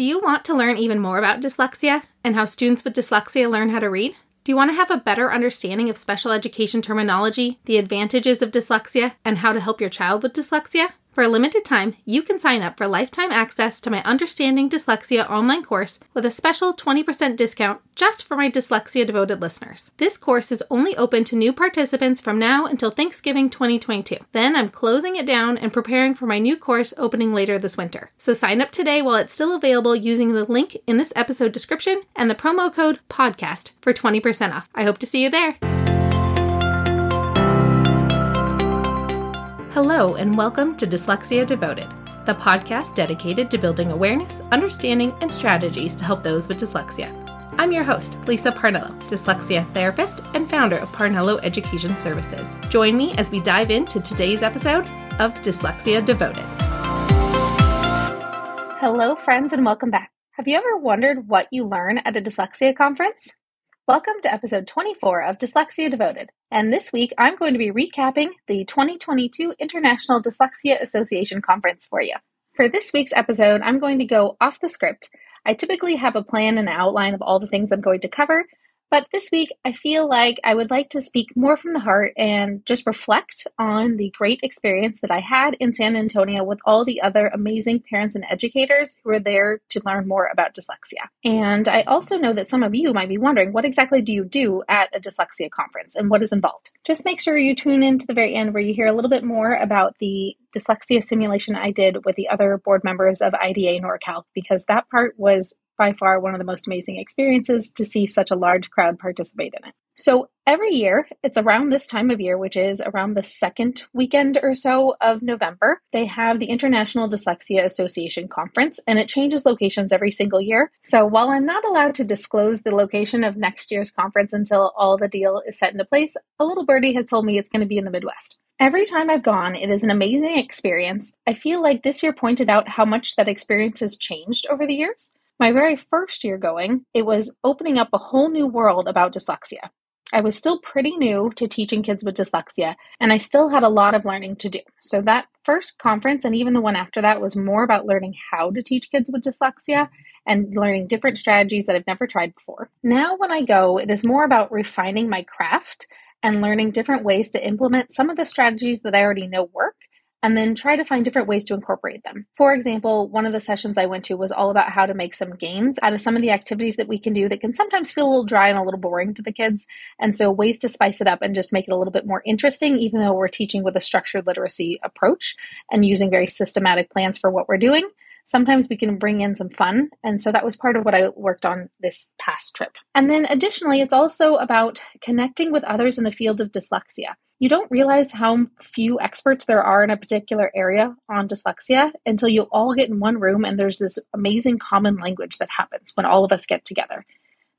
Do you want to learn even more about dyslexia and how students with dyslexia learn how to read? Do you want to have a better understanding of special education terminology, the advantages of dyslexia, and how to help your child with dyslexia? For a limited time, you can sign up for lifetime access to my Understanding Dyslexia online course with a special 20% discount just for my dyslexia devoted listeners. This course is only open to new participants from now until Thanksgiving 2022. Then I'm closing it down and preparing for my new course opening later this winter. So sign up today while it's still available using the link in this episode description and the promo code PODCAST for 20% off. I hope to see you there. Hello, and welcome to Dyslexia Devoted, the podcast dedicated to building awareness, understanding, and strategies to help those with dyslexia. I'm your host, Lisa Parnello, dyslexia therapist and founder of Parnello Education Services. Join me as we dive into today's episode of Dyslexia Devoted. Hello, friends, and welcome back. Have you ever wondered what you learn at a dyslexia conference? Welcome to episode 24 of Dyslexia Devoted. And this week I'm going to be recapping the 2022 International Dyslexia Association Conference for you. For this week's episode, I'm going to go off the script. I typically have a plan and an outline of all the things I'm going to cover, but this week, I feel like I would like to speak more from the heart and just reflect on the great experience that I had in San Antonio with all the other amazing parents and educators who were there to learn more about dyslexia. And I also know that some of you might be wondering what exactly do you do at a dyslexia conference and what is involved? Just make sure you tune in to the very end where you hear a little bit more about the dyslexia simulation I did with the other board members of IDA NorCal because that part was by far one of the most amazing experiences to see such a large crowd participate in it. So every year, it's around this time of year, which is around the second weekend or so of November, they have the International Dyslexia Association Conference, and it changes locations every single year. So while I'm not allowed to disclose the location of next year's conference until all the deal is set into place, a little birdie has told me it's going to be in the Midwest. Every time I've gone, it is an amazing experience. I feel like this year pointed out how much that experience has changed over the years. My very first year going, it was opening up a whole new world about dyslexia. I was still pretty new to teaching kids with dyslexia, and I still had a lot of learning to do. So, that first conference and even the one after that was more about learning how to teach kids with dyslexia and learning different strategies that I've never tried before. Now, when I go, it is more about refining my craft and learning different ways to implement some of the strategies that I already know work and then try to find different ways to incorporate them. For example, one of the sessions I went to was all about how to make some games out of some of the activities that we can do that can sometimes feel a little dry and a little boring to the kids. And so, ways to spice it up and just make it a little bit more interesting, even though we're teaching with a structured literacy approach and using very systematic plans for what we're doing. Sometimes we can bring in some fun. And so that was part of what I worked on this past trip. And then additionally, it's also about connecting with others in the field of dyslexia you don't realize how few experts there are in a particular area on dyslexia until you all get in one room and there's this amazing common language that happens when all of us get together.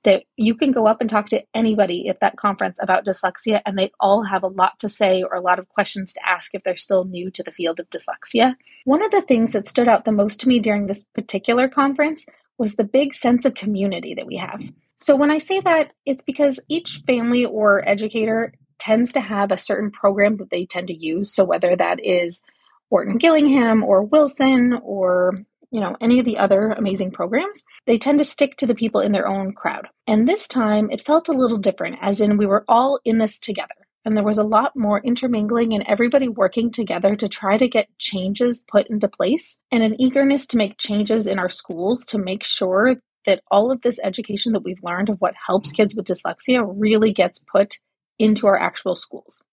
That you can go up and talk to anybody at that conference about dyslexia, and they all have a lot to say or a lot of questions to ask if they're still new to the field of dyslexia. One of the things that stood out the most to me during this particular conference was the big sense of community that we have. So, when I say that, it's because each family or educator tends to have a certain program that they tend to use. So whether that is Orton Gillingham or Wilson or you know any of the other amazing programs they tend to stick to the people in their own crowd and this time it felt a little different as in we were all in this together and there was a lot more intermingling and everybody working together to try to get changes put into place and an eagerness to make changes in our schools to make sure that all of this education that we've learned of what helps kids with dyslexia really gets put into our actual schools.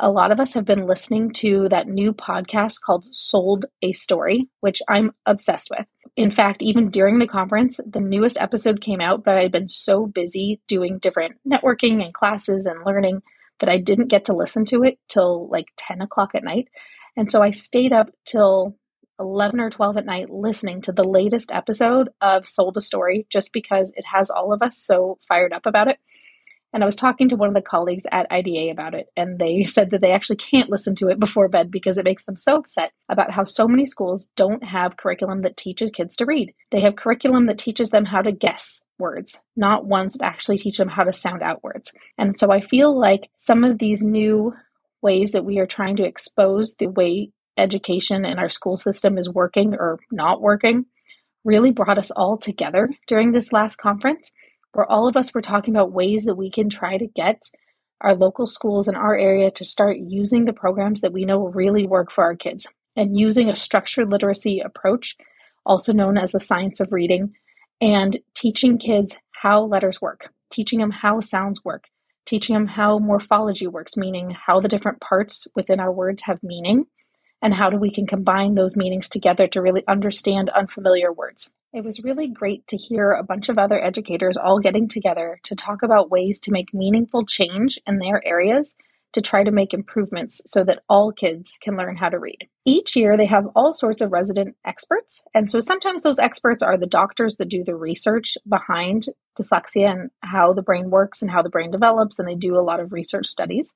A lot of us have been listening to that new podcast called Sold a Story, which I'm obsessed with. In fact, even during the conference, the newest episode came out, but I'd been so busy doing different networking and classes and learning that I didn't get to listen to it till like 10 o'clock at night. And so I stayed up till 11 or 12 at night listening to the latest episode of Sold a Story just because it has all of us so fired up about it. And I was talking to one of the colleagues at IDA about it, and they said that they actually can't listen to it before bed because it makes them so upset about how so many schools don't have curriculum that teaches kids to read. They have curriculum that teaches them how to guess words, not ones that actually teach them how to sound out words. And so I feel like some of these new ways that we are trying to expose the way education in our school system is working or not working really brought us all together during this last conference, where all of us were talking about ways that we can try to get our local schools in our area to start using the programs that we know really work for our kids and using a structured literacy approach, also known as the science of reading, and teaching kids how letters work, teaching them how sounds work, teaching them how morphology works, meaning how the different parts within our words have meaning, and how do we can combine those meanings together to really understand unfamiliar words. It was really great to hear a bunch of other educators all getting together to talk about ways to make meaningful change in their areas to try to make improvements so that all kids can learn how to read. Each year, they have all sorts of resident experts. And so sometimes those experts are the doctors that do the research behind dyslexia and how the brain works and how the brain develops, and they do a lot of research studies.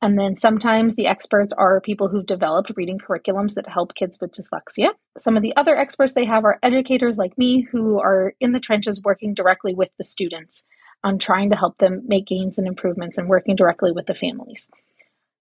And then sometimes the experts are people who've developed reading curriculums that help kids with dyslexia. Some of the other experts they have are educators like me who are in the trenches working directly with the students on trying to help them make gains and improvements and working directly with the families.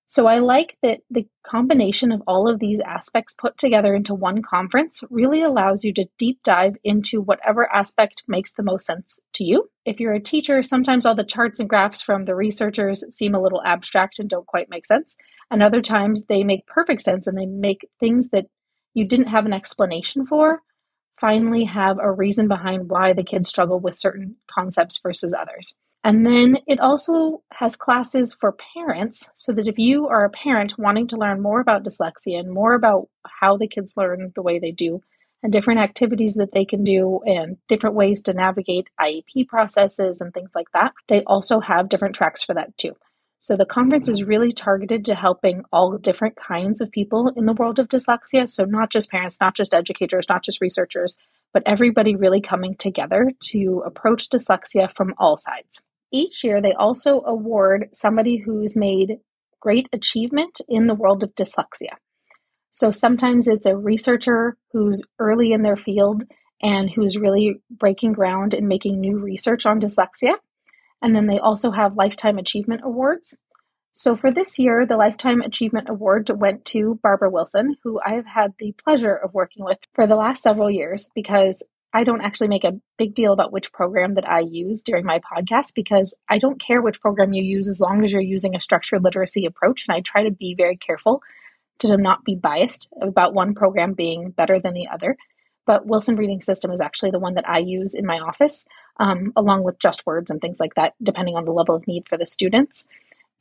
So I like that the combination of all of these aspects put together into one conference really allows you to deep dive into whatever aspect makes the most sense to you. If you're a teacher, sometimes all the charts and graphs from the researchers seem a little abstract and don't quite make sense. And other times they make perfect sense and they make things that you didn't have an explanation for finally have a reason behind why the kids struggle with certain concepts versus others. And then it also has classes for parents so that if you are a parent wanting to learn more about dyslexia and more about how the kids learn the way they do, and different activities that they can do, and different ways to navigate IEP processes and things like that, they also have different tracks for that too. So the conference is really targeted to helping all different kinds of people in the world of dyslexia. So not just parents, not just educators, not just researchers, but everybody really coming together to approach dyslexia from all sides. Each year, they also award somebody who's made great achievement in the world of dyslexia. So sometimes it's a researcher who's early in their field and who's really breaking ground and making new research on dyslexia. And then they also have Lifetime Achievement Awards. So for this year, the Lifetime Achievement Award went to Barbara Wilson, who I have had the pleasure of working with for the last several years because I don't actually make a big deal about which program that I use during my podcast because I don't care which program you use as long as you're using a structured literacy approach. And I try to be very careful to not be biased about one program being better than the other. But Wilson Reading System is actually the one that I use in my office, um, along with Just Words and things like that, depending on the level of need for the students.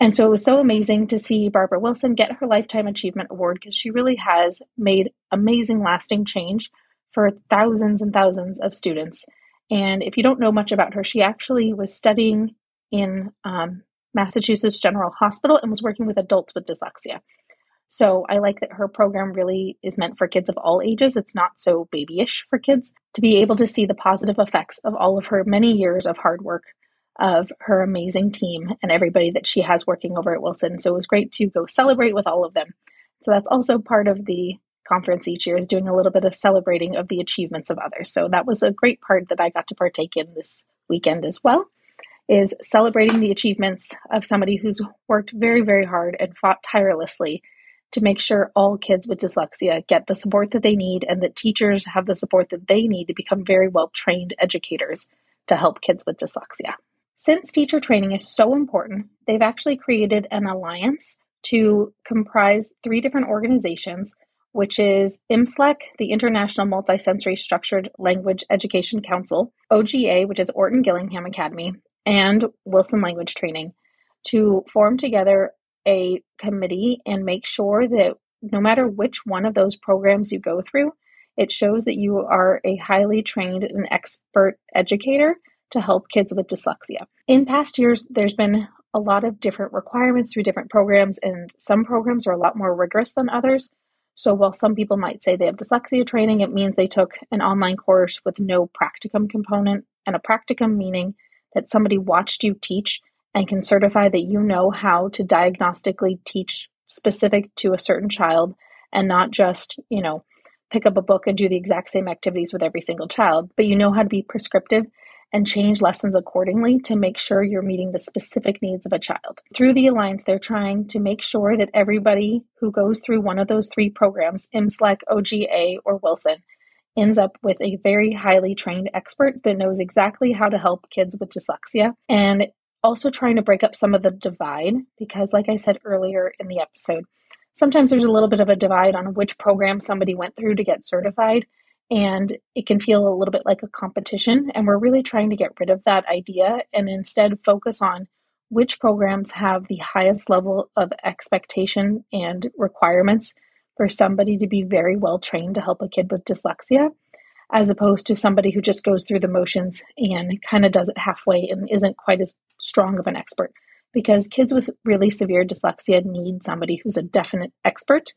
And so it was so amazing to see Barbara Wilson get her Lifetime Achievement Award because she really has made amazing, lasting change for thousands and thousands of students. And if you don't know much about her, she actually was studying in um, Massachusetts General Hospital and was working with adults with dyslexia. So I like that her program really is meant for kids of all ages. It's not so babyish for kids to be able to see the positive effects of all of her many years of hard work of her amazing team and everybody that she has working over at Wilson. So it was great to go celebrate with all of them. So that's also part of the conference each year is doing a little bit of celebrating of the achievements of others. So that was a great part that I got to partake in this weekend as well is celebrating the achievements of somebody who's worked very very hard and fought tirelessly to make sure all kids with dyslexia get the support that they need and that teachers have the support that they need to become very well trained educators to help kids with dyslexia. Since teacher training is so important, they've actually created an alliance to comprise three different organizations, which is IMSLEC, the International Multisensory Structured Language Education Council, OGA, which is Orton Gillingham Academy, and Wilson Language Training, to form together a committee and make sure that no matter which one of those programs you go through, it shows that you are a highly trained and expert educator to help kids with dyslexia. In past years, there's been a lot of different requirements through different programs, and some programs are a lot more rigorous than others. So, while some people might say they have dyslexia training, it means they took an online course with no practicum component, and a practicum meaning that somebody watched you teach and can certify that you know how to diagnostically teach specific to a certain child and not just, you know, pick up a book and do the exact same activities with every single child, but you know how to be prescriptive and change lessons accordingly to make sure you're meeting the specific needs of a child. Through the Alliance, they're trying to make sure that everybody who goes through one of those three programs, IMSLEC, OGA, or Wilson, ends up with a very highly trained expert that knows exactly how to help kids with dyslexia and also trying to break up some of the divide because, like I said earlier in the episode, sometimes there's a little bit of a divide on which program somebody went through to get certified. And it can feel a little bit like a competition. And we're really trying to get rid of that idea and instead focus on which programs have the highest level of expectation and requirements for somebody to be very well trained to help a kid with dyslexia, as opposed to somebody who just goes through the motions and kind of does it halfway and isn't quite as strong of an expert. Because kids with really severe dyslexia need somebody who's a definite expert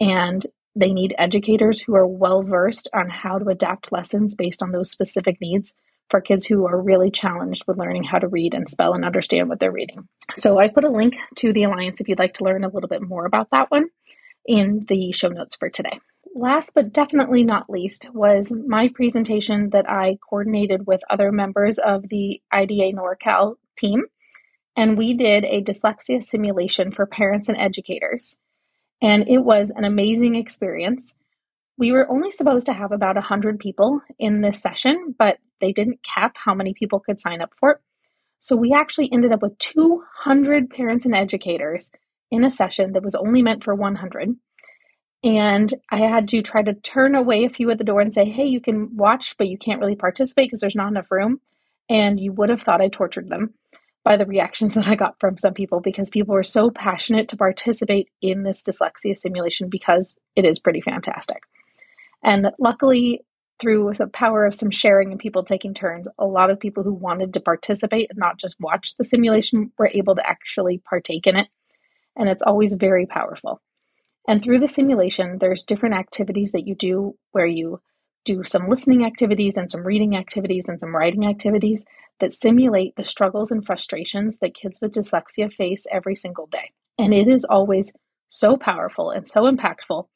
and they need educators who are well versed on how to adapt lessons based on those specific needs for kids who are really challenged with learning how to read and spell and understand what they're reading. So I put a link to the Alliance if you'd like to learn a little bit more about that one in the show notes for today. Last but definitely not least was my presentation that I coordinated with other members of the IDA NorCal team. And we did a dyslexia simulation for parents and educators. And it was an amazing experience. We were only supposed to have about 100 people in this session, but they didn't cap how many people could sign up for it. So we actually ended up with 200 parents and educators in a session that was only meant for 100. And I had to try to turn away a few at the door and say, hey, you can watch, but you can't really participate because there's not enough room. And you would have thought I tortured them by the reactions that I got from some people because people were so passionate to participate in this dyslexia simulation because it is pretty fantastic. And luckily, through the power of some sharing and people taking turns, a lot of people who wanted to participate and not just watch the simulation were able to actually partake in it and it's always very powerful. And through the simulation, there's different activities that you do where you do some listening activities and some reading activities and some writing activities that simulate the struggles and frustrations that kids with dyslexia face every single day. And it is always so powerful and so impactful.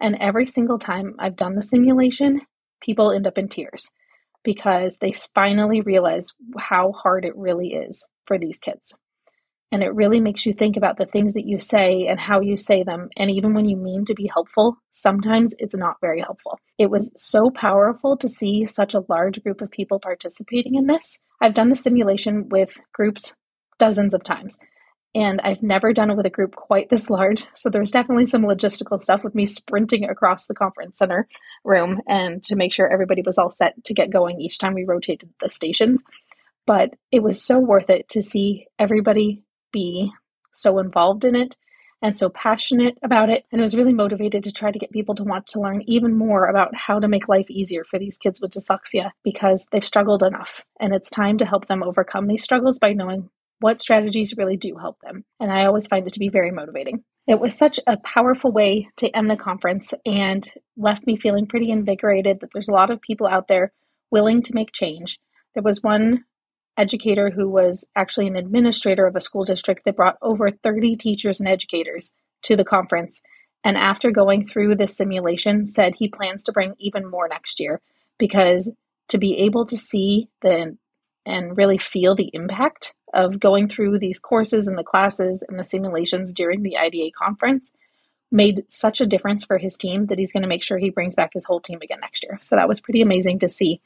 And every single time I've done the simulation, people end up in tears because they finally realize how hard it really is for these kids. And it really makes you think about the things that you say and how you say them. And even when you mean to be helpful, sometimes it's not very helpful. It was so powerful to see such a large group of people participating in this. I've done the simulation with groups dozens of times. And I've never done it with a group quite this large. So there's definitely some logistical stuff with me sprinting across the conference center room and to make sure everybody was all set to get going each time we rotated the stations. But it was so worth it to see everybody be so involved in it and so passionate about it and was really motivated to try to get people to want to learn even more about how to make life easier for these kids with dyslexia because they've struggled enough and it's time to help them overcome these struggles by knowing what strategies really do help them. And i always find it to be very motivating. It was such a powerful way to end the conference and left me feeling pretty invigorated that there's a lot of people out there willing to make change. There was one educator who was actually an administrator of a school district that brought over 30 teachers and educators to the conference. And after going through this simulation, said he plans to bring even more next year because to be able to see the and really feel the impact of going through these courses and the classes and the simulations during the IDA conference made such a difference for his team that he's going to make sure he brings back his whole team again next year. So that was pretty amazing to see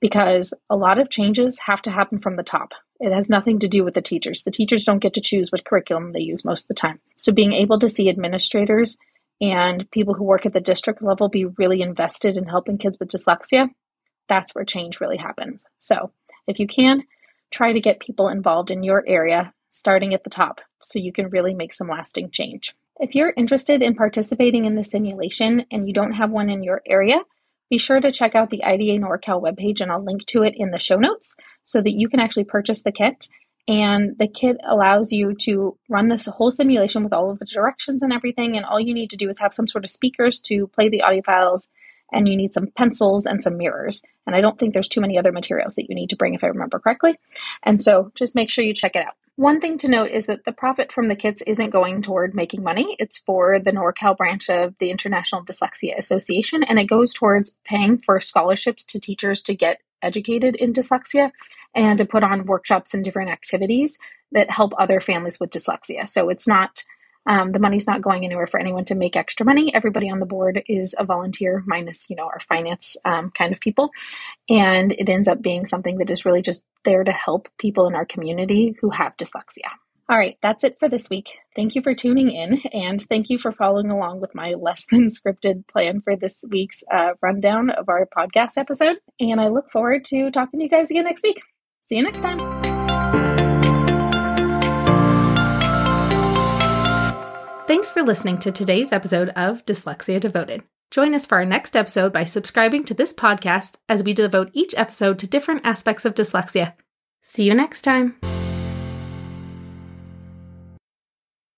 because a lot of changes have to happen from the top. It has nothing to do with the teachers. The teachers don't get to choose what curriculum they use most of the time. So being able to see administrators and people who work at the district level be really invested in helping kids with dyslexia, that's where change really happens. So if you can, try to get people involved in your area starting at the top so you can really make some lasting change. If you're interested in participating in the simulation and you don't have one in your area, be sure to check out the IDA NorCal webpage, and I'll link to it in the show notes so that you can actually purchase the kit. And the kit allows you to run this whole simulation with all of the directions and everything. And all you need to do is have some sort of speakers to play the audio files, and you need some pencils and some mirrors. And I don't think there's too many other materials that you need to bring, if I remember correctly. And so just make sure you check it out. One thing to note is that the profit from the kits isn't going toward making money. It's for the NorCal branch of the International Dyslexia Association, and it goes towards paying for scholarships to teachers to get educated in dyslexia and to put on workshops and different activities that help other families with dyslexia. So it's not Um, the money's not going anywhere for anyone to make extra money. Everybody on the board is a volunteer, minus, you know, our finance um, kind of people. And it ends up being something that is really just there to help people in our community who have dyslexia. All right, that's it for this week. Thank you for tuning in, and thank you for following along with my less than scripted plan for this week's uh, rundown of our podcast episode. And I look forward to talking to you guys again next week. See you next time. Thanks for listening to today's episode of Dyslexia Devoted. Join us for our next episode by subscribing to this podcast as we devote each episode to different aspects of dyslexia. See you next time.